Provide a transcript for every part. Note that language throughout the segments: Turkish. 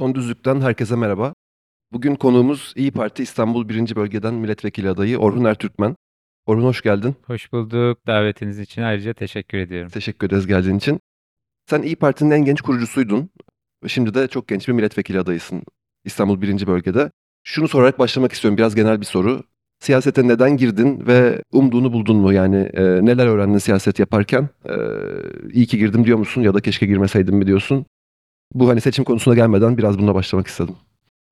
Son Düzlük'ten herkese merhaba. Bugün konuğumuz İyi Parti İstanbul 1. Bölgeden Milletvekili adayı Orhun Ertürkmen. Orhun hoş geldin. Hoş bulduk. Davetiniz için ayrıca teşekkür ediyorum. Teşekkür ederiz geldiğin için. Sen İyi Parti'nin en genç kurucusuydun. Şimdi de çok genç bir milletvekili adayısın İstanbul 1. Bölgede. Şunu sorarak başlamak istiyorum. Biraz genel bir soru. Siyasete neden girdin ve umduğunu buldun mu? Yani e, neler öğrendin siyaset yaparken? E, iyi ki girdim diyor musun ya da keşke girmeseydim mi diyorsun? Bu hani seçim konusuna gelmeden biraz bununla başlamak istedim.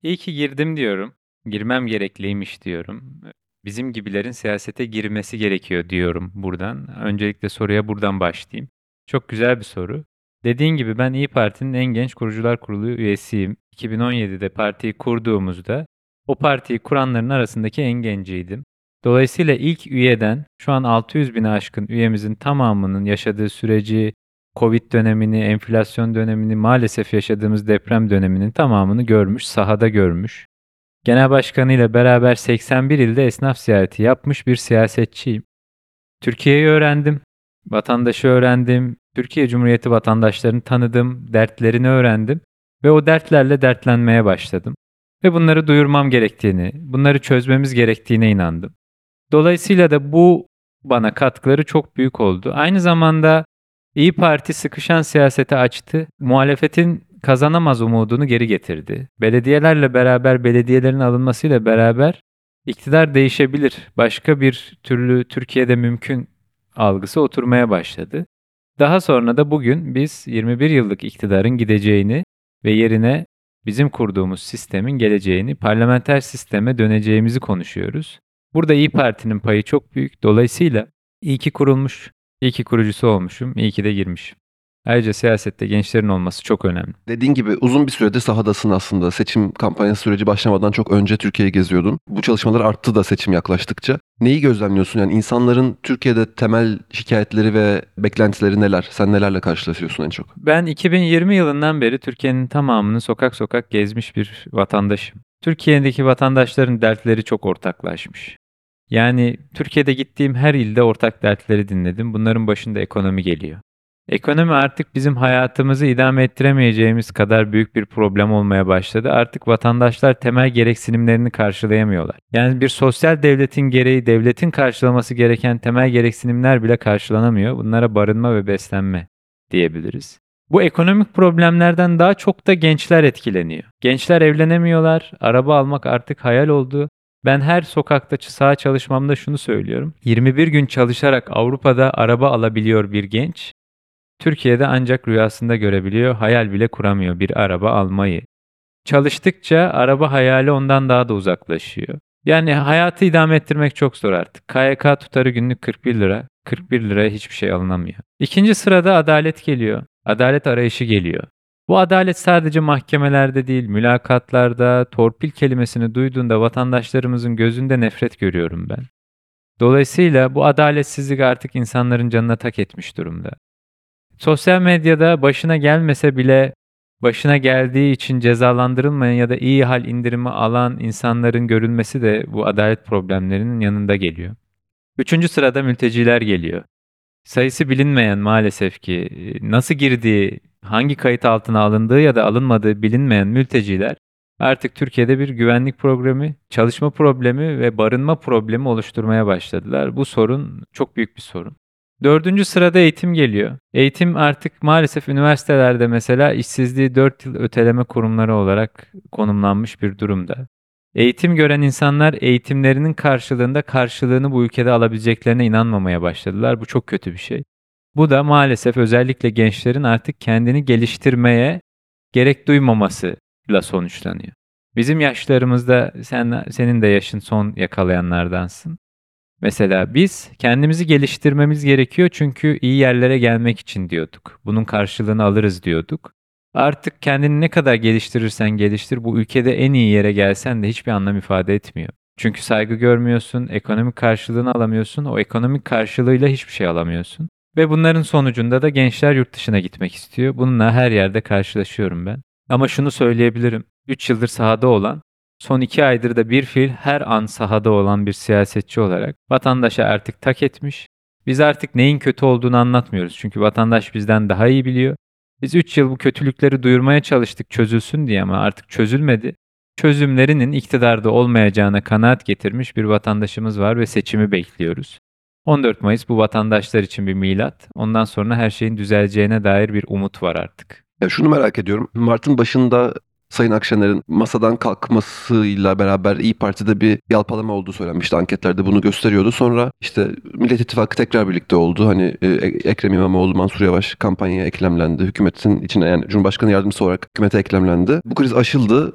İyi ki girdim diyorum. Girmem gerekliymiş diyorum. Bizim gibilerin siyasete girmesi gerekiyor diyorum buradan. Öncelikle soruya buradan başlayayım. Çok güzel bir soru. Dediğin gibi ben İyi Parti'nin en genç kurucular kurulu üyesiyim. 2017'de partiyi kurduğumuzda o partiyi kuranların arasındaki en genciydim. Dolayısıyla ilk üyeden şu an 600 bin aşkın üyemizin tamamının yaşadığı süreci, Covid dönemini, enflasyon dönemini, maalesef yaşadığımız deprem döneminin tamamını görmüş, sahada görmüş. Genel Başkanı ile beraber 81 ilde esnaf ziyareti yapmış bir siyasetçiyim. Türkiye'yi öğrendim, vatandaşı öğrendim, Türkiye Cumhuriyeti vatandaşlarını tanıdım, dertlerini öğrendim ve o dertlerle dertlenmeye başladım. Ve bunları duyurmam gerektiğini, bunları çözmemiz gerektiğine inandım. Dolayısıyla da bu bana katkıları çok büyük oldu. Aynı zamanda İyi Parti sıkışan siyasete açtı. Muhalefetin kazanamaz umudunu geri getirdi. Belediyelerle beraber belediyelerin alınmasıyla beraber iktidar değişebilir. Başka bir türlü Türkiye'de mümkün algısı oturmaya başladı. Daha sonra da bugün biz 21 yıllık iktidarın gideceğini ve yerine bizim kurduğumuz sistemin geleceğini, parlamenter sisteme döneceğimizi konuşuyoruz. Burada İyi Parti'nin payı çok büyük. Dolayısıyla iyi ki kurulmuş, İyi ki kurucusu olmuşum, iyi ki de girmişim. Ayrıca siyasette gençlerin olması çok önemli. Dediğin gibi uzun bir süredir sahadasın aslında. Seçim kampanyası süreci başlamadan çok önce Türkiye'yi geziyordun. Bu çalışmalar arttı da seçim yaklaştıkça. Neyi gözlemliyorsun? Yani insanların Türkiye'de temel şikayetleri ve beklentileri neler? Sen nelerle karşılaşıyorsun en çok? Ben 2020 yılından beri Türkiye'nin tamamını sokak sokak gezmiş bir vatandaşım. Türkiye'deki vatandaşların dertleri çok ortaklaşmış. Yani Türkiye'de gittiğim her ilde ortak dertleri dinledim. Bunların başında ekonomi geliyor. Ekonomi artık bizim hayatımızı idame ettiremeyeceğimiz kadar büyük bir problem olmaya başladı. Artık vatandaşlar temel gereksinimlerini karşılayamıyorlar. Yani bir sosyal devletin gereği devletin karşılaması gereken temel gereksinimler bile karşılanamıyor. Bunlara barınma ve beslenme diyebiliriz. Bu ekonomik problemlerden daha çok da gençler etkileniyor. Gençler evlenemiyorlar, araba almak artık hayal oldu. Ben her sokakta saha çalışmamda şunu söylüyorum. 21 gün çalışarak Avrupa'da araba alabiliyor bir genç. Türkiye'de ancak rüyasında görebiliyor, hayal bile kuramıyor bir araba almayı. Çalıştıkça araba hayali ondan daha da uzaklaşıyor. Yani hayatı idame ettirmek çok zor artık. KYK tutarı günlük 41 lira. 41 liraya hiçbir şey alınamıyor. İkinci sırada adalet geliyor. Adalet arayışı geliyor. Bu adalet sadece mahkemelerde değil, mülakatlarda, torpil kelimesini duyduğunda vatandaşlarımızın gözünde nefret görüyorum ben. Dolayısıyla bu adaletsizlik artık insanların canına tak etmiş durumda. Sosyal medyada başına gelmese bile başına geldiği için cezalandırılmayan ya da iyi hal indirimi alan insanların görülmesi de bu adalet problemlerinin yanında geliyor. Üçüncü sırada mülteciler geliyor. Sayısı bilinmeyen maalesef ki nasıl girdiği, hangi kayıt altına alındığı ya da alınmadığı bilinmeyen mülteciler artık Türkiye'de bir güvenlik problemi, çalışma problemi ve barınma problemi oluşturmaya başladılar. Bu sorun çok büyük bir sorun. Dördüncü sırada eğitim geliyor. Eğitim artık maalesef üniversitelerde mesela işsizliği 4 yıl öteleme kurumları olarak konumlanmış bir durumda. Eğitim gören insanlar eğitimlerinin karşılığında karşılığını bu ülkede alabileceklerine inanmamaya başladılar. Bu çok kötü bir şey. Bu da maalesef özellikle gençlerin artık kendini geliştirmeye gerek duymamasıyla sonuçlanıyor. Bizim yaşlarımızda sen senin de yaşın son yakalayanlardansın. Mesela biz kendimizi geliştirmemiz gerekiyor çünkü iyi yerlere gelmek için diyorduk. Bunun karşılığını alırız diyorduk. Artık kendini ne kadar geliştirirsen geliştir bu ülkede en iyi yere gelsen de hiçbir anlam ifade etmiyor. Çünkü saygı görmüyorsun, ekonomik karşılığını alamıyorsun, o ekonomik karşılığıyla hiçbir şey alamıyorsun. Ve bunların sonucunda da gençler yurt dışına gitmek istiyor. Bununla her yerde karşılaşıyorum ben. Ama şunu söyleyebilirim. 3 yıldır sahada olan, son 2 aydır da bir fiil her an sahada olan bir siyasetçi olarak vatandaşa artık tak etmiş. Biz artık neyin kötü olduğunu anlatmıyoruz. Çünkü vatandaş bizden daha iyi biliyor. Biz 3 yıl bu kötülükleri duyurmaya çalıştık çözülsün diye ama artık çözülmedi. Çözümlerinin iktidarda olmayacağına kanaat getirmiş bir vatandaşımız var ve seçimi bekliyoruz. 14 Mayıs bu vatandaşlar için bir milat. Ondan sonra her şeyin düzeleceğine dair bir umut var artık. Ya şunu merak ediyorum. Mart'ın başında Sayın Akşener'in masadan kalkmasıyla beraber İyi Parti'de bir yalpalama olduğu söylenmişti. Anketlerde bunu gösteriyordu. Sonra işte Millet İttifakı tekrar birlikte oldu. Hani e, Ekrem İmamoğlu, Mansur Yavaş kampanyaya eklemlendi. Hükümetin içine yani Cumhurbaşkanı yardımcısı olarak hükümete eklemlendi. Bu kriz aşıldı.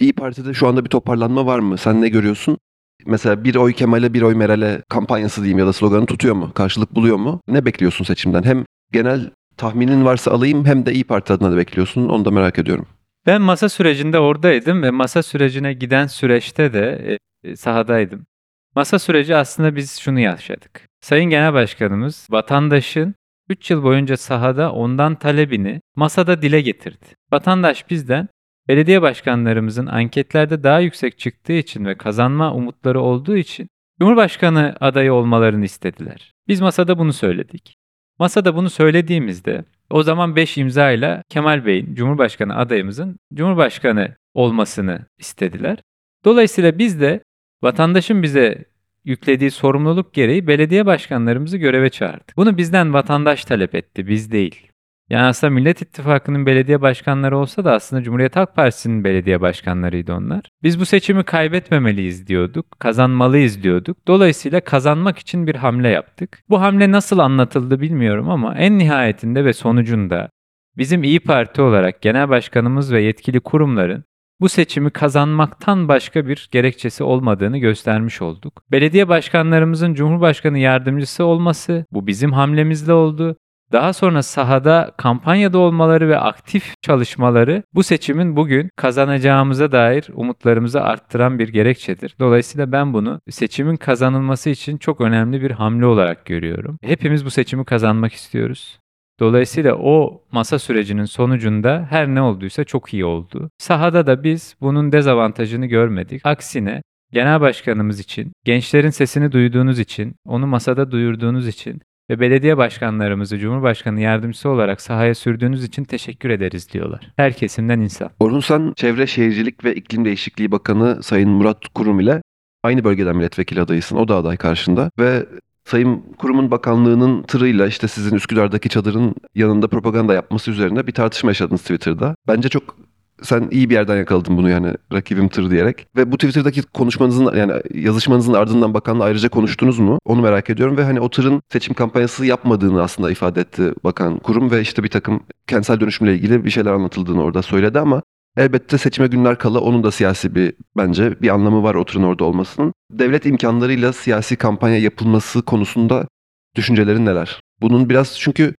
İyi Parti'de şu anda bir toparlanma var mı? Sen ne görüyorsun? Mesela bir oy Kemal'e bir oy Meral'e kampanyası diyeyim ya da sloganı tutuyor mu? Karşılık buluyor mu? Ne bekliyorsun seçimden? Hem genel tahminin varsa alayım hem de İyi Parti adına da bekliyorsun. Onu da merak ediyorum. Ben masa sürecinde oradaydım ve masa sürecine giden süreçte de e, sahadaydım. Masa süreci aslında biz şunu yaşadık. Sayın Genel Başkanımız vatandaşın 3 yıl boyunca sahada ondan talebini masada dile getirdi. Vatandaş bizden belediye başkanlarımızın anketlerde daha yüksek çıktığı için ve kazanma umutları olduğu için Cumhurbaşkanı adayı olmalarını istediler. Biz masada bunu söyledik. Masada bunu söylediğimizde o zaman 5 imza ile Kemal Bey'in Cumhurbaşkanı adayımızın Cumhurbaşkanı olmasını istediler. Dolayısıyla biz de vatandaşın bize yüklediği sorumluluk gereği belediye başkanlarımızı göreve çağırdık. Bunu bizden vatandaş talep etti, biz değil. Yani aslında Millet İttifakı'nın belediye başkanları olsa da aslında Cumhuriyet Halk Partisi'nin belediye başkanlarıydı onlar. Biz bu seçimi kaybetmemeliyiz diyorduk, kazanmalıyız diyorduk. Dolayısıyla kazanmak için bir hamle yaptık. Bu hamle nasıl anlatıldı bilmiyorum ama en nihayetinde ve sonucunda bizim İyi Parti olarak genel başkanımız ve yetkili kurumların bu seçimi kazanmaktan başka bir gerekçesi olmadığını göstermiş olduk. Belediye başkanlarımızın Cumhurbaşkanı yardımcısı olması bu bizim hamlemizle oldu. Daha sonra sahada kampanyada olmaları ve aktif çalışmaları bu seçimin bugün kazanacağımıza dair umutlarımızı arttıran bir gerekçedir. Dolayısıyla ben bunu seçimin kazanılması için çok önemli bir hamle olarak görüyorum. Hepimiz bu seçimi kazanmak istiyoruz. Dolayısıyla o masa sürecinin sonucunda her ne olduysa çok iyi oldu. Sahada da biz bunun dezavantajını görmedik. Aksine genel başkanımız için, gençlerin sesini duyduğunuz için, onu masada duyurduğunuz için ve belediye başkanlarımızı Cumhurbaşkanı yardımcısı olarak sahaya sürdüğünüz için teşekkür ederiz diyorlar. Her kesimden insan. Orhun sen Çevre Şehircilik ve İklim Değişikliği Bakanı Sayın Murat Kurum ile aynı bölgeden milletvekili adayısın. O da aday karşında ve Sayın Kurum'un bakanlığının tırıyla işte sizin Üsküdar'daki çadırın yanında propaganda yapması üzerine bir tartışma yaşadınız Twitter'da. Bence çok sen iyi bir yerden yakaladın bunu yani rakibim tır diyerek. Ve bu Twitter'daki konuşmanızın yani yazışmanızın ardından bakanla ayrıca konuştunuz mu? Onu merak ediyorum ve hani o tırın seçim kampanyası yapmadığını aslında ifade etti bakan kurum ve işte bir takım kentsel dönüşümle ilgili bir şeyler anlatıldığını orada söyledi ama Elbette seçime günler kala onun da siyasi bir bence bir anlamı var oturun orada olmasının. Devlet imkanlarıyla siyasi kampanya yapılması konusunda düşüncelerin neler? Bunun biraz çünkü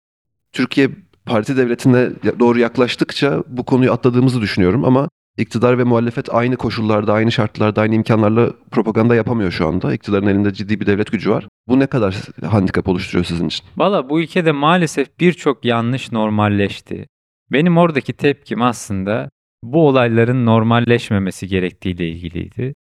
Türkiye parti devletine doğru yaklaştıkça bu konuyu atladığımızı düşünüyorum ama iktidar ve muhalefet aynı koşullarda, aynı şartlarda, aynı imkanlarla propaganda yapamıyor şu anda. İktidarın elinde ciddi bir devlet gücü var. Bu ne kadar handikap oluşturuyor sizin için? Valla bu ülkede maalesef birçok yanlış normalleşti. Benim oradaki tepkim aslında bu olayların normalleşmemesi gerektiğiyle ilgiliydi.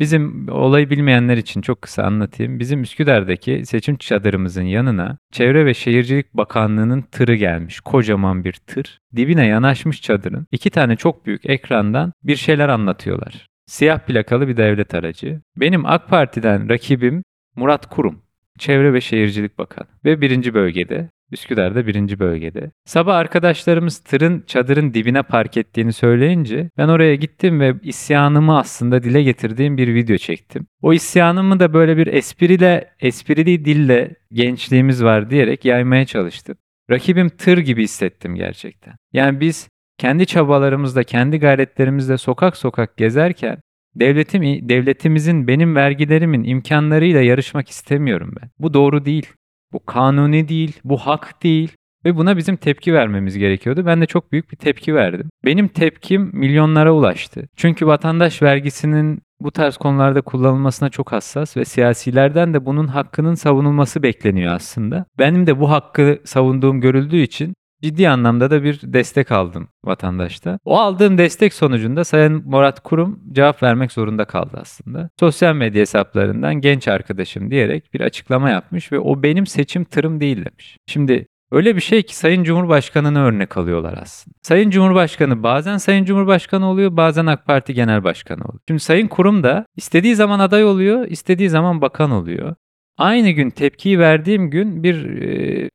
Bizim olayı bilmeyenler için çok kısa anlatayım. Bizim Üsküdar'daki seçim çadırımızın yanına Çevre ve Şehircilik Bakanlığı'nın tırı gelmiş. Kocaman bir tır. Dibine yanaşmış çadırın. iki tane çok büyük ekrandan bir şeyler anlatıyorlar. Siyah plakalı bir devlet aracı. Benim AK Parti'den rakibim Murat Kurum. Çevre ve Şehircilik Bakanı ve birinci bölgede Üsküdar'da birinci bölgede. Sabah arkadaşlarımız tırın çadırın dibine park ettiğini söyleyince ben oraya gittim ve isyanımı aslında dile getirdiğim bir video çektim. O isyanımı da böyle bir espriyle, esprili dille gençliğimiz var diyerek yaymaya çalıştım. Rakibim tır gibi hissettim gerçekten. Yani biz kendi çabalarımızla, kendi gayretlerimizle sokak sokak gezerken Devletim, devletimizin benim vergilerimin imkanlarıyla yarışmak istemiyorum ben. Bu doğru değil. Bu kanuni değil, bu hak değil. Ve buna bizim tepki vermemiz gerekiyordu. Ben de çok büyük bir tepki verdim. Benim tepkim milyonlara ulaştı. Çünkü vatandaş vergisinin bu tarz konularda kullanılmasına çok hassas ve siyasilerden de bunun hakkının savunulması bekleniyor aslında. Benim de bu hakkı savunduğum görüldüğü için ciddi anlamda da bir destek aldım vatandaşta. O aldığım destek sonucunda Sayın Murat Kurum cevap vermek zorunda kaldı aslında. Sosyal medya hesaplarından genç arkadaşım diyerek bir açıklama yapmış ve o benim seçim tırım değil demiş. Şimdi Öyle bir şey ki Sayın Cumhurbaşkanı'nı örnek alıyorlar aslında. Sayın Cumhurbaşkanı bazen Sayın Cumhurbaşkanı oluyor, bazen AK Parti Genel Başkanı oluyor. Şimdi Sayın Kurum da istediği zaman aday oluyor, istediği zaman bakan oluyor. Aynı gün tepkiyi verdiğim gün bir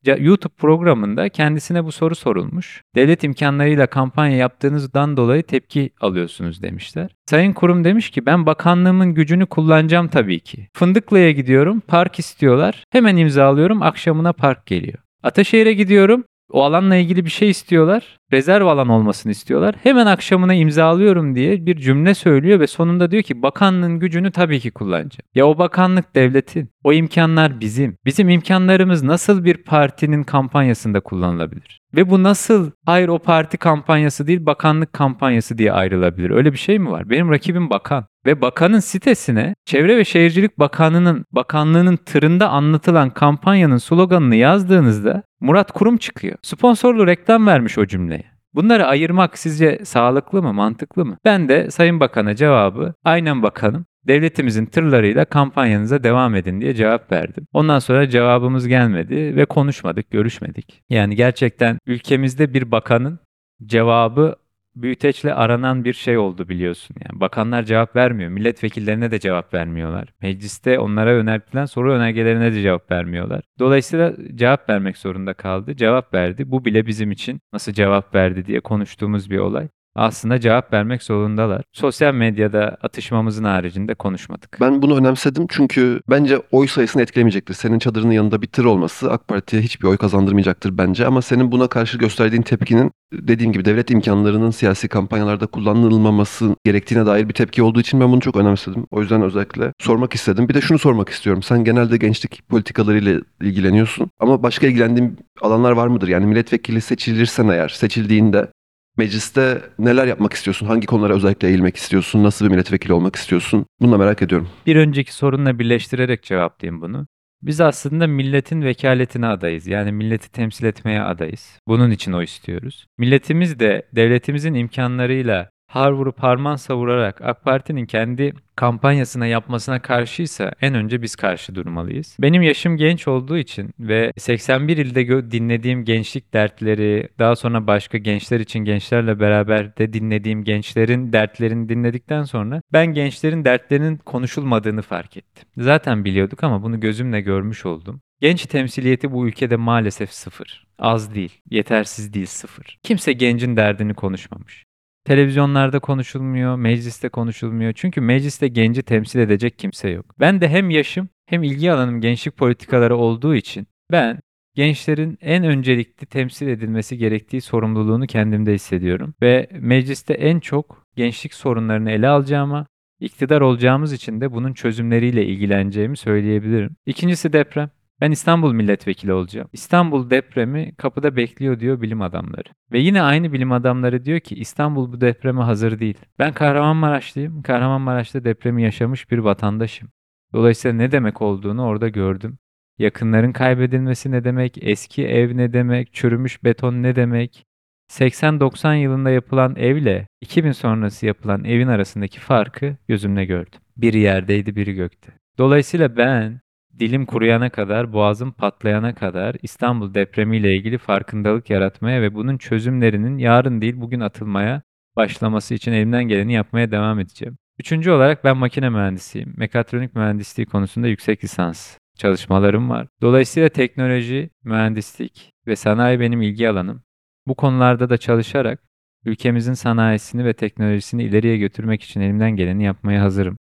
e, YouTube programında kendisine bu soru sorulmuş. Devlet imkanlarıyla kampanya yaptığınızdan dolayı tepki alıyorsunuz demişler. Sayın Kurum demiş ki ben bakanlığımın gücünü kullanacağım tabii ki. Fındıklı'ya gidiyorum, park istiyorlar. Hemen imzalıyorum, akşamına park geliyor. Ataşehir'e gidiyorum. O alanla ilgili bir şey istiyorlar. Rezerv alan olmasını istiyorlar. Hemen akşamına imzalıyorum diye bir cümle söylüyor ve sonunda diyor ki bakanlığın gücünü tabii ki kullanacağım. Ya o bakanlık devletin. O imkanlar bizim. Bizim imkanlarımız nasıl bir partinin kampanyasında kullanılabilir? Ve bu nasıl hayır o parti kampanyası değil bakanlık kampanyası diye ayrılabilir? Öyle bir şey mi var? Benim rakibim bakan. Ve bakanın sitesine Çevre ve Şehircilik Bakanlığı'nın bakanlığının tırında anlatılan kampanyanın sloganını yazdığınızda Murat Kurum çıkıyor. Sponsorlu reklam vermiş o cümleye. Bunları ayırmak sizce sağlıklı mı, mantıklı mı? Ben de Sayın Bakan'a cevabı aynen bakanım devletimizin tırlarıyla kampanyanıza devam edin diye cevap verdim. Ondan sonra cevabımız gelmedi ve konuşmadık, görüşmedik. Yani gerçekten ülkemizde bir bakanın cevabı büyüteçle aranan bir şey oldu biliyorsun. Yani bakanlar cevap vermiyor. Milletvekillerine de cevap vermiyorlar. Mecliste onlara önertilen soru önergelerine de cevap vermiyorlar. Dolayısıyla cevap vermek zorunda kaldı. Cevap verdi. Bu bile bizim için nasıl cevap verdi diye konuştuğumuz bir olay aslında cevap vermek zorundalar. Sosyal medyada atışmamızın haricinde konuşmadık. Ben bunu önemsedim çünkü bence oy sayısını etkilemeyecektir. Senin çadırının yanında bir tır olması AK Parti'ye hiçbir oy kazandırmayacaktır bence ama senin buna karşı gösterdiğin tepkinin dediğim gibi devlet imkanlarının siyasi kampanyalarda kullanılmaması gerektiğine dair bir tepki olduğu için ben bunu çok önemsedim. O yüzden özellikle sormak istedim. Bir de şunu sormak istiyorum. Sen genelde gençlik politikalarıyla ilgileniyorsun ama başka ilgilendiğin alanlar var mıdır? Yani milletvekili seçilirsen eğer, seçildiğinde Mecliste neler yapmak istiyorsun? Hangi konulara özellikle eğilmek istiyorsun? Nasıl bir milletvekili olmak istiyorsun? Bunu da merak ediyorum. Bir önceki sorunla birleştirerek cevaplayayım bunu. Biz aslında milletin vekaletine adayız. Yani milleti temsil etmeye adayız. Bunun için o istiyoruz. Milletimiz de devletimizin imkanlarıyla har vurup harman savurarak AK Parti'nin kendi kampanyasına yapmasına karşıysa en önce biz karşı durmalıyız. Benim yaşım genç olduğu için ve 81 ilde dinlediğim gençlik dertleri, daha sonra başka gençler için gençlerle beraber de dinlediğim gençlerin dertlerini dinledikten sonra ben gençlerin dertlerinin konuşulmadığını fark ettim. Zaten biliyorduk ama bunu gözümle görmüş oldum. Genç temsiliyeti bu ülkede maalesef sıfır. Az değil, yetersiz değil sıfır. Kimse gencin derdini konuşmamış. Televizyonlarda konuşulmuyor, mecliste konuşulmuyor. Çünkü mecliste genci temsil edecek kimse yok. Ben de hem yaşım hem ilgi alanım gençlik politikaları olduğu için ben gençlerin en öncelikli temsil edilmesi gerektiği sorumluluğunu kendimde hissediyorum. Ve mecliste en çok gençlik sorunlarını ele alacağıma, iktidar olacağımız için de bunun çözümleriyle ilgileneceğimi söyleyebilirim. İkincisi deprem. Ben İstanbul milletvekili olacağım. İstanbul depremi kapıda bekliyor diyor bilim adamları. Ve yine aynı bilim adamları diyor ki İstanbul bu depreme hazır değil. Ben Kahramanmaraşlıyım. Kahramanmaraş'ta depremi yaşamış bir vatandaşım. Dolayısıyla ne demek olduğunu orada gördüm. Yakınların kaybedilmesi ne demek, eski ev ne demek, çürümüş beton ne demek, 80-90 yılında yapılan evle 2000 sonrası yapılan evin arasındaki farkı gözümle gördüm. Biri yerdeydi, biri gökte. Dolayısıyla ben dilim kuruyana kadar, boğazım patlayana kadar İstanbul depremiyle ilgili farkındalık yaratmaya ve bunun çözümlerinin yarın değil bugün atılmaya başlaması için elimden geleni yapmaya devam edeceğim. Üçüncü olarak ben makine mühendisiyim. Mekatronik mühendisliği konusunda yüksek lisans çalışmalarım var. Dolayısıyla teknoloji, mühendislik ve sanayi benim ilgi alanım. Bu konularda da çalışarak ülkemizin sanayisini ve teknolojisini ileriye götürmek için elimden geleni yapmaya hazırım.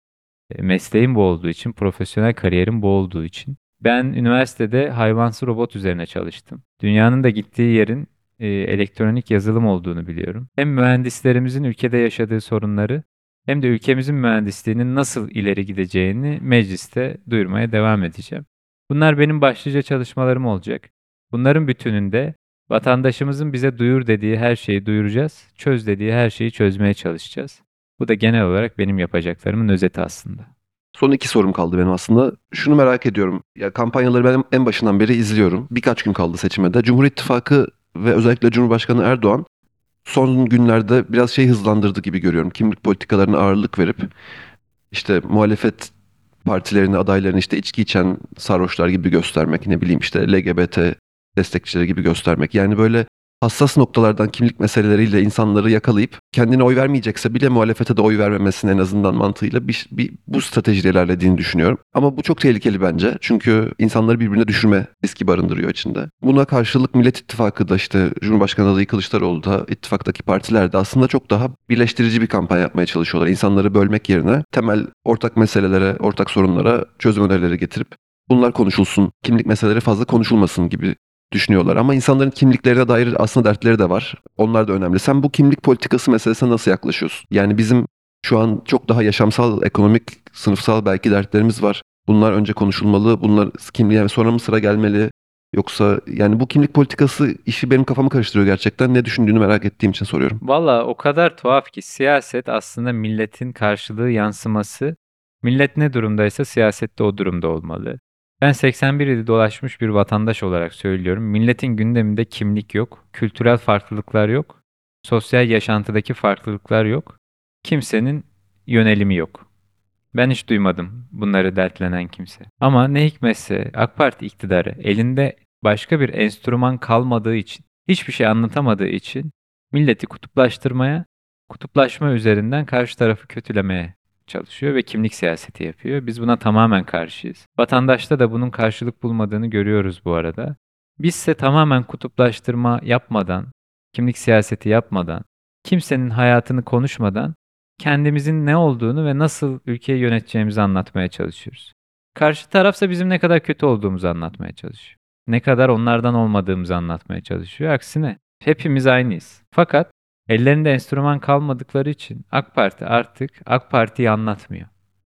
E, mesleğim bu olduğu için, profesyonel kariyerim bu olduğu için. Ben üniversitede hayvansı robot üzerine çalıştım. Dünyanın da gittiği yerin e, elektronik yazılım olduğunu biliyorum. Hem mühendislerimizin ülkede yaşadığı sorunları hem de ülkemizin mühendisliğinin nasıl ileri gideceğini mecliste duyurmaya devam edeceğim. Bunlar benim başlıca çalışmalarım olacak. Bunların bütününde vatandaşımızın bize duyur dediği her şeyi duyuracağız, çöz dediği her şeyi çözmeye çalışacağız. Bu da genel olarak benim yapacaklarımın özeti aslında. Son iki sorum kaldı benim aslında. Şunu merak ediyorum. Ya kampanyaları ben en başından beri izliyorum. Birkaç gün kaldı seçime de. Cumhur İttifakı ve özellikle Cumhurbaşkanı Erdoğan son günlerde biraz şey hızlandırdı gibi görüyorum. Kimlik politikalarına ağırlık verip işte muhalefet partilerini, adaylarını işte içki içen sarhoşlar gibi göstermek, ne bileyim işte LGBT destekçileri gibi göstermek. Yani böyle hassas noktalardan kimlik meseleleriyle insanları yakalayıp kendine oy vermeyecekse bile muhalefete de oy vermemesini en azından mantığıyla bir, bir bu stratejiyle ilerlediğini düşünüyorum. Ama bu çok tehlikeli bence. Çünkü insanları birbirine düşürme riski barındırıyor içinde. Buna karşılık Millet İttifakı da işte Cumhurbaşkanı adayı Kılıçdaroğlu da ittifaktaki partiler de aslında çok daha birleştirici bir kampanya yapmaya çalışıyorlar. İnsanları bölmek yerine temel ortak meselelere, ortak sorunlara çözüm önerileri getirip bunlar konuşulsun, kimlik meseleleri fazla konuşulmasın gibi düşünüyorlar. Ama insanların kimliklerine dair aslında dertleri de var. Onlar da önemli. Sen bu kimlik politikası meselesine nasıl yaklaşıyorsun? Yani bizim şu an çok daha yaşamsal, ekonomik, sınıfsal belki dertlerimiz var. Bunlar önce konuşulmalı. Bunlar kimliğe sonra mı sıra gelmeli? Yoksa yani bu kimlik politikası işi benim kafamı karıştırıyor gerçekten. Ne düşündüğünü merak ettiğim için soruyorum. Valla o kadar tuhaf ki siyaset aslında milletin karşılığı yansıması. Millet ne durumdaysa siyasette o durumda olmalı. Ben 81 ili dolaşmış bir vatandaş olarak söylüyorum. Milletin gündeminde kimlik yok, kültürel farklılıklar yok, sosyal yaşantıdaki farklılıklar yok. Kimsenin yönelimi yok. Ben hiç duymadım bunları dertlenen kimse. Ama ne hikmetse AK Parti iktidarı elinde başka bir enstrüman kalmadığı için, hiçbir şey anlatamadığı için milleti kutuplaştırmaya, kutuplaşma üzerinden karşı tarafı kötülemeye çalışıyor ve kimlik siyaseti yapıyor. Biz buna tamamen karşıyız. Vatandaşta da bunun karşılık bulmadığını görüyoruz bu arada. Bizse tamamen kutuplaştırma yapmadan, kimlik siyaseti yapmadan, kimsenin hayatını konuşmadan kendimizin ne olduğunu ve nasıl ülkeyi yöneteceğimizi anlatmaya çalışıyoruz. Karşı tarafsa bizim ne kadar kötü olduğumuzu anlatmaya çalışıyor. Ne kadar onlardan olmadığımızı anlatmaya çalışıyor. Aksine hepimiz aynıyız. Fakat Ellerinde enstrüman kalmadıkları için AK Parti artık AK Parti'yi anlatmıyor.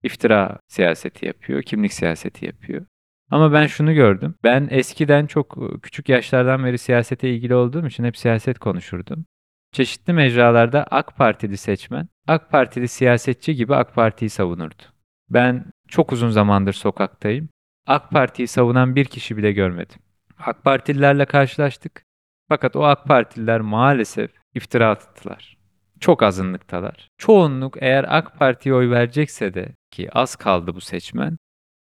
İftira siyaseti yapıyor, kimlik siyaseti yapıyor. Ama ben şunu gördüm. Ben eskiden çok ıı, küçük yaşlardan beri siyasete ilgili olduğum için hep siyaset konuşurdum. Çeşitli mecralarda AK Partili seçmen, AK Partili siyasetçi gibi AK Parti'yi savunurdu. Ben çok uzun zamandır sokaktayım. AK Parti'yi savunan bir kişi bile görmedim. AK Partililerle karşılaştık. Fakat o AK Partililer maalesef iftira attılar. Çok azınlıktalar. Çoğunluk eğer AK Parti'ye oy verecekse de ki az kaldı bu seçmen,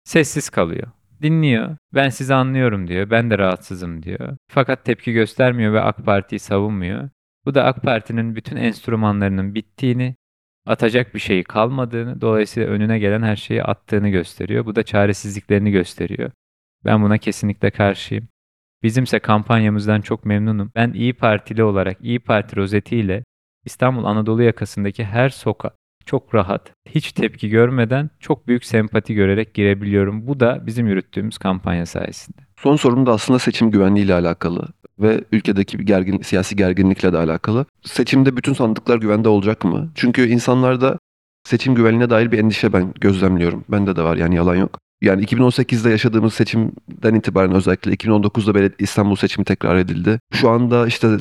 sessiz kalıyor. Dinliyor. Ben sizi anlıyorum diyor. Ben de rahatsızım diyor. Fakat tepki göstermiyor ve AK Parti'yi savunmuyor. Bu da AK Parti'nin bütün enstrümanlarının bittiğini, atacak bir şeyi kalmadığını, dolayısıyla önüne gelen her şeyi attığını gösteriyor. Bu da çaresizliklerini gösteriyor. Ben buna kesinlikle karşıyım. Bizimse kampanyamızdan çok memnunum. Ben İyi Partili olarak İyi Parti rozetiyle İstanbul Anadolu yakasındaki her sokak çok rahat, hiç tepki görmeden çok büyük sempati görerek girebiliyorum. Bu da bizim yürüttüğümüz kampanya sayesinde. Son sorum da aslında seçim güvenliği ile alakalı ve ülkedeki bir gergin, siyasi gerginlikle de alakalı. Seçimde bütün sandıklar güvende olacak mı? Çünkü insanlarda seçim güvenliğine dair bir endişe ben gözlemliyorum. Bende de var yani yalan yok. Yani 2018'de yaşadığımız seçimden itibaren özellikle 2019'da İstanbul seçimi tekrar edildi. Şu anda işte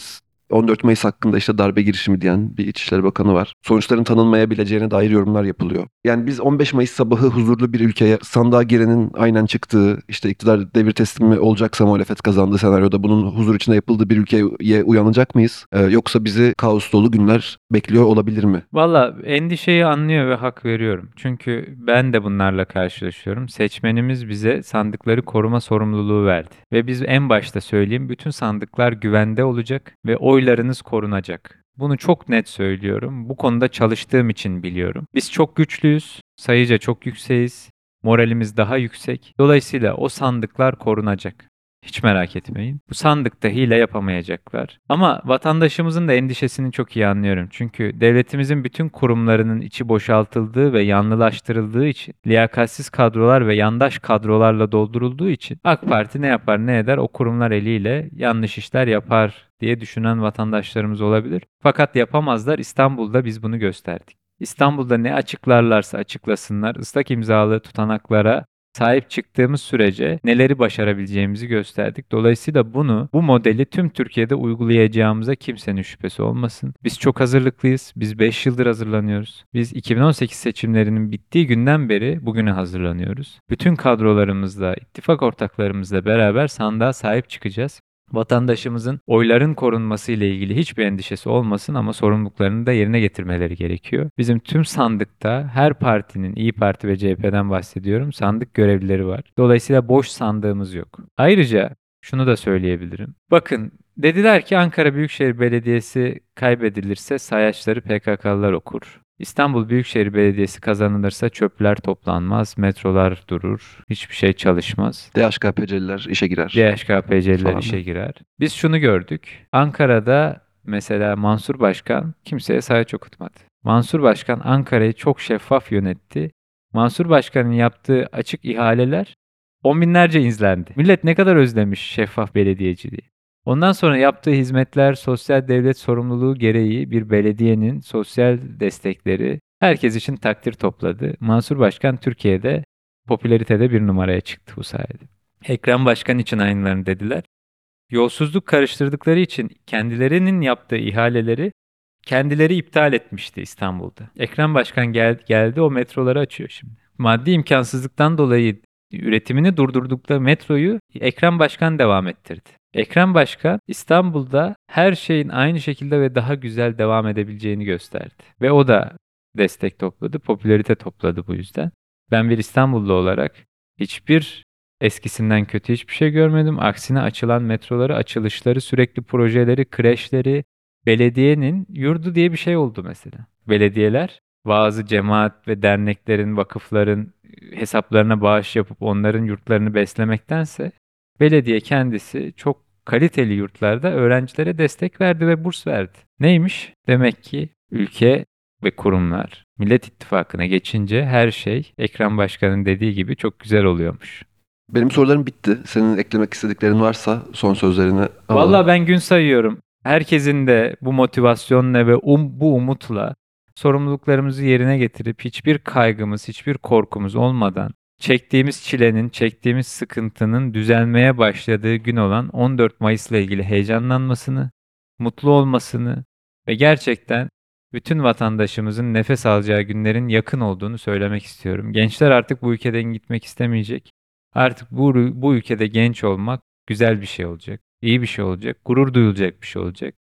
14 Mayıs hakkında işte darbe girişimi diyen bir İçişleri Bakanı var. Sonuçların tanınmayabileceğine dair yorumlar yapılıyor. Yani biz 15 Mayıs sabahı huzurlu bir ülkeye sandığa girenin aynen çıktığı, işte iktidar devir teslimi olacaksa muhalefet kazandığı senaryoda bunun huzur içinde yapıldığı bir ülkeye uyanacak mıyız? Ee, yoksa bizi kaos dolu günler bekliyor olabilir mi? Valla endişeyi anlıyor ve hak veriyorum. Çünkü ben de bunlarla karşılaşıyorum. Seçmenimiz bize sandıkları koruma sorumluluğu verdi. Ve biz en başta söyleyeyim bütün sandıklar güvende olacak ve o oylarınız korunacak. Bunu çok net söylüyorum. Bu konuda çalıştığım için biliyorum. Biz çok güçlüyüz, sayıca çok yükseğiz, moralimiz daha yüksek. Dolayısıyla o sandıklar korunacak. Hiç merak etmeyin. Bu sandıkta hile yapamayacaklar. Ama vatandaşımızın da endişesini çok iyi anlıyorum. Çünkü devletimizin bütün kurumlarının içi boşaltıldığı ve yanlılaştırıldığı için, liyakatsiz kadrolar ve yandaş kadrolarla doldurulduğu için AK Parti ne yapar ne eder o kurumlar eliyle yanlış işler yapar diye düşünen vatandaşlarımız olabilir. Fakat yapamazlar. İstanbul'da biz bunu gösterdik. İstanbul'da ne açıklarlarsa açıklasınlar, ıslak imzalı tutanaklara sahip çıktığımız sürece neleri başarabileceğimizi gösterdik. Dolayısıyla bunu, bu modeli tüm Türkiye'de uygulayacağımıza kimsenin şüphesi olmasın. Biz çok hazırlıklıyız. Biz 5 yıldır hazırlanıyoruz. Biz 2018 seçimlerinin bittiği günden beri bugüne hazırlanıyoruz. Bütün kadrolarımızla, ittifak ortaklarımızla beraber sandığa sahip çıkacağız vatandaşımızın oyların korunması ile ilgili hiçbir endişesi olmasın ama sorumluluklarını da yerine getirmeleri gerekiyor. Bizim tüm sandıkta her partinin, İyi Parti ve CHP'den bahsediyorum, sandık görevlileri var. Dolayısıyla boş sandığımız yok. Ayrıca şunu da söyleyebilirim. Bakın dediler ki Ankara Büyükşehir Belediyesi kaybedilirse sayaçları PKK'lılar okur. İstanbul Büyükşehir Belediyesi kazanılırsa çöpler toplanmaz, metrolar durur, hiçbir şey çalışmaz. DHKPC'liler işe girer. DHKPC'liler işe girer. Biz şunu gördük. Ankara'da mesela Mansur Başkan kimseye sayaç okutmadı. Mansur Başkan Ankara'yı çok şeffaf yönetti. Mansur Başkan'ın yaptığı açık ihaleler on binlerce izlendi. Millet ne kadar özlemiş şeffaf belediyeciliği. Ondan sonra yaptığı hizmetler sosyal devlet sorumluluğu gereği bir belediyenin sosyal destekleri herkes için takdir topladı. Mansur Başkan Türkiye'de popülaritede bir numaraya çıktı bu sayede. Ekrem Başkan için aynılarını dediler. Yolsuzluk karıştırdıkları için kendilerinin yaptığı ihaleleri kendileri iptal etmişti İstanbul'da. Ekrem Başkan gel, geldi o metroları açıyor şimdi. Maddi imkansızlıktan dolayı üretimini durdurdukları metroyu Ekrem Başkan devam ettirdi. Ekrem Başkan İstanbul'da her şeyin aynı şekilde ve daha güzel devam edebileceğini gösterdi. Ve o da destek topladı, popülarite topladı bu yüzden. Ben bir İstanbullu olarak hiçbir eskisinden kötü hiçbir şey görmedim. Aksine açılan metroları, açılışları, sürekli projeleri, kreşleri, belediyenin yurdu diye bir şey oldu mesela. Belediyeler bazı cemaat ve derneklerin, vakıfların hesaplarına bağış yapıp onların yurtlarını beslemektense belediye kendisi çok kaliteli yurtlarda öğrencilere destek verdi ve burs verdi. Neymiş? Demek ki ülke ve kurumlar Millet İttifakı'na geçince her şey Ekrem Başkan'ın dediği gibi çok güzel oluyormuş. Benim sorularım bitti. Senin eklemek istediklerin varsa son sözlerini alalım. Vallahi ben gün sayıyorum. Herkesin de bu motivasyonla ve um, bu umutla sorumluluklarımızı yerine getirip hiçbir kaygımız, hiçbir korkumuz olmadan çektiğimiz çilenin, çektiğimiz sıkıntının düzelmeye başladığı gün olan 14 Mayıs'la ilgili heyecanlanmasını, mutlu olmasını ve gerçekten bütün vatandaşımızın nefes alacağı günlerin yakın olduğunu söylemek istiyorum. Gençler artık bu ülkeden gitmek istemeyecek. Artık bu, bu ülkede genç olmak güzel bir şey olacak, iyi bir şey olacak, gurur duyulacak bir şey olacak.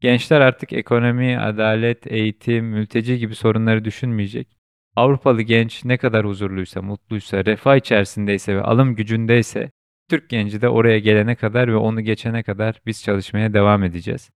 Gençler artık ekonomi, adalet, eğitim, mülteci gibi sorunları düşünmeyecek. Avrupalı genç ne kadar huzurluysa, mutluysa, refah içerisindeyse ve alım gücündeyse Türk genci de oraya gelene kadar ve onu geçene kadar biz çalışmaya devam edeceğiz.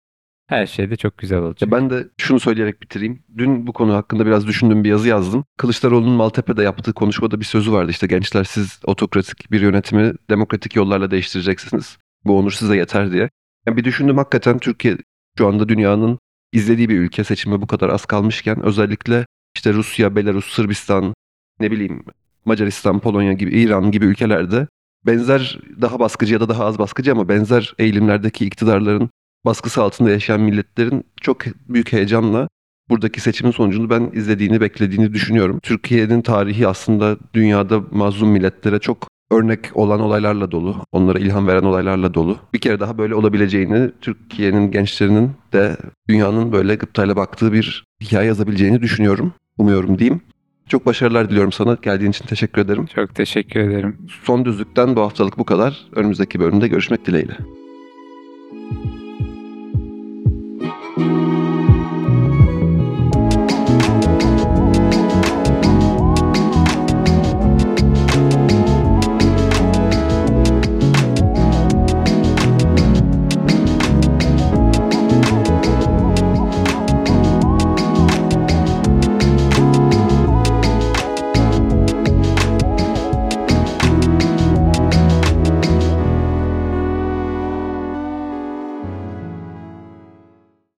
Her şey de çok güzel olacak. Ben de şunu söyleyerek bitireyim. Dün bu konu hakkında biraz düşündüğüm bir yazı yazdım. Kılıçdaroğlu'nun Maltepe'de yaptığı konuşmada bir sözü vardı. İşte gençler siz otokratik bir yönetimi demokratik yollarla değiştireceksiniz. Bu onur size yeter diye. Yani bir düşündüm hakikaten Türkiye şu anda dünyanın izlediği bir ülke seçime bu kadar az kalmışken özellikle işte Rusya, Belarus, Sırbistan, ne bileyim Macaristan, Polonya gibi, İran gibi ülkelerde benzer daha baskıcı ya da daha az baskıcı ama benzer eğilimlerdeki iktidarların baskısı altında yaşayan milletlerin çok büyük heyecanla buradaki seçimin sonucunu ben izlediğini, beklediğini düşünüyorum. Türkiye'nin tarihi aslında dünyada mazlum milletlere çok örnek olan olaylarla dolu, onlara ilham veren olaylarla dolu. Bir kere daha böyle olabileceğini, Türkiye'nin gençlerinin de dünyanın böyle gıptayla baktığı bir hikaye yazabileceğini düşünüyorum umuyorum diyeyim. Çok başarılar diliyorum sana. Geldiğin için teşekkür ederim. Çok teşekkür ederim. Son düzlükten bu haftalık bu kadar. Önümüzdeki bölümde görüşmek dileğiyle. Müzik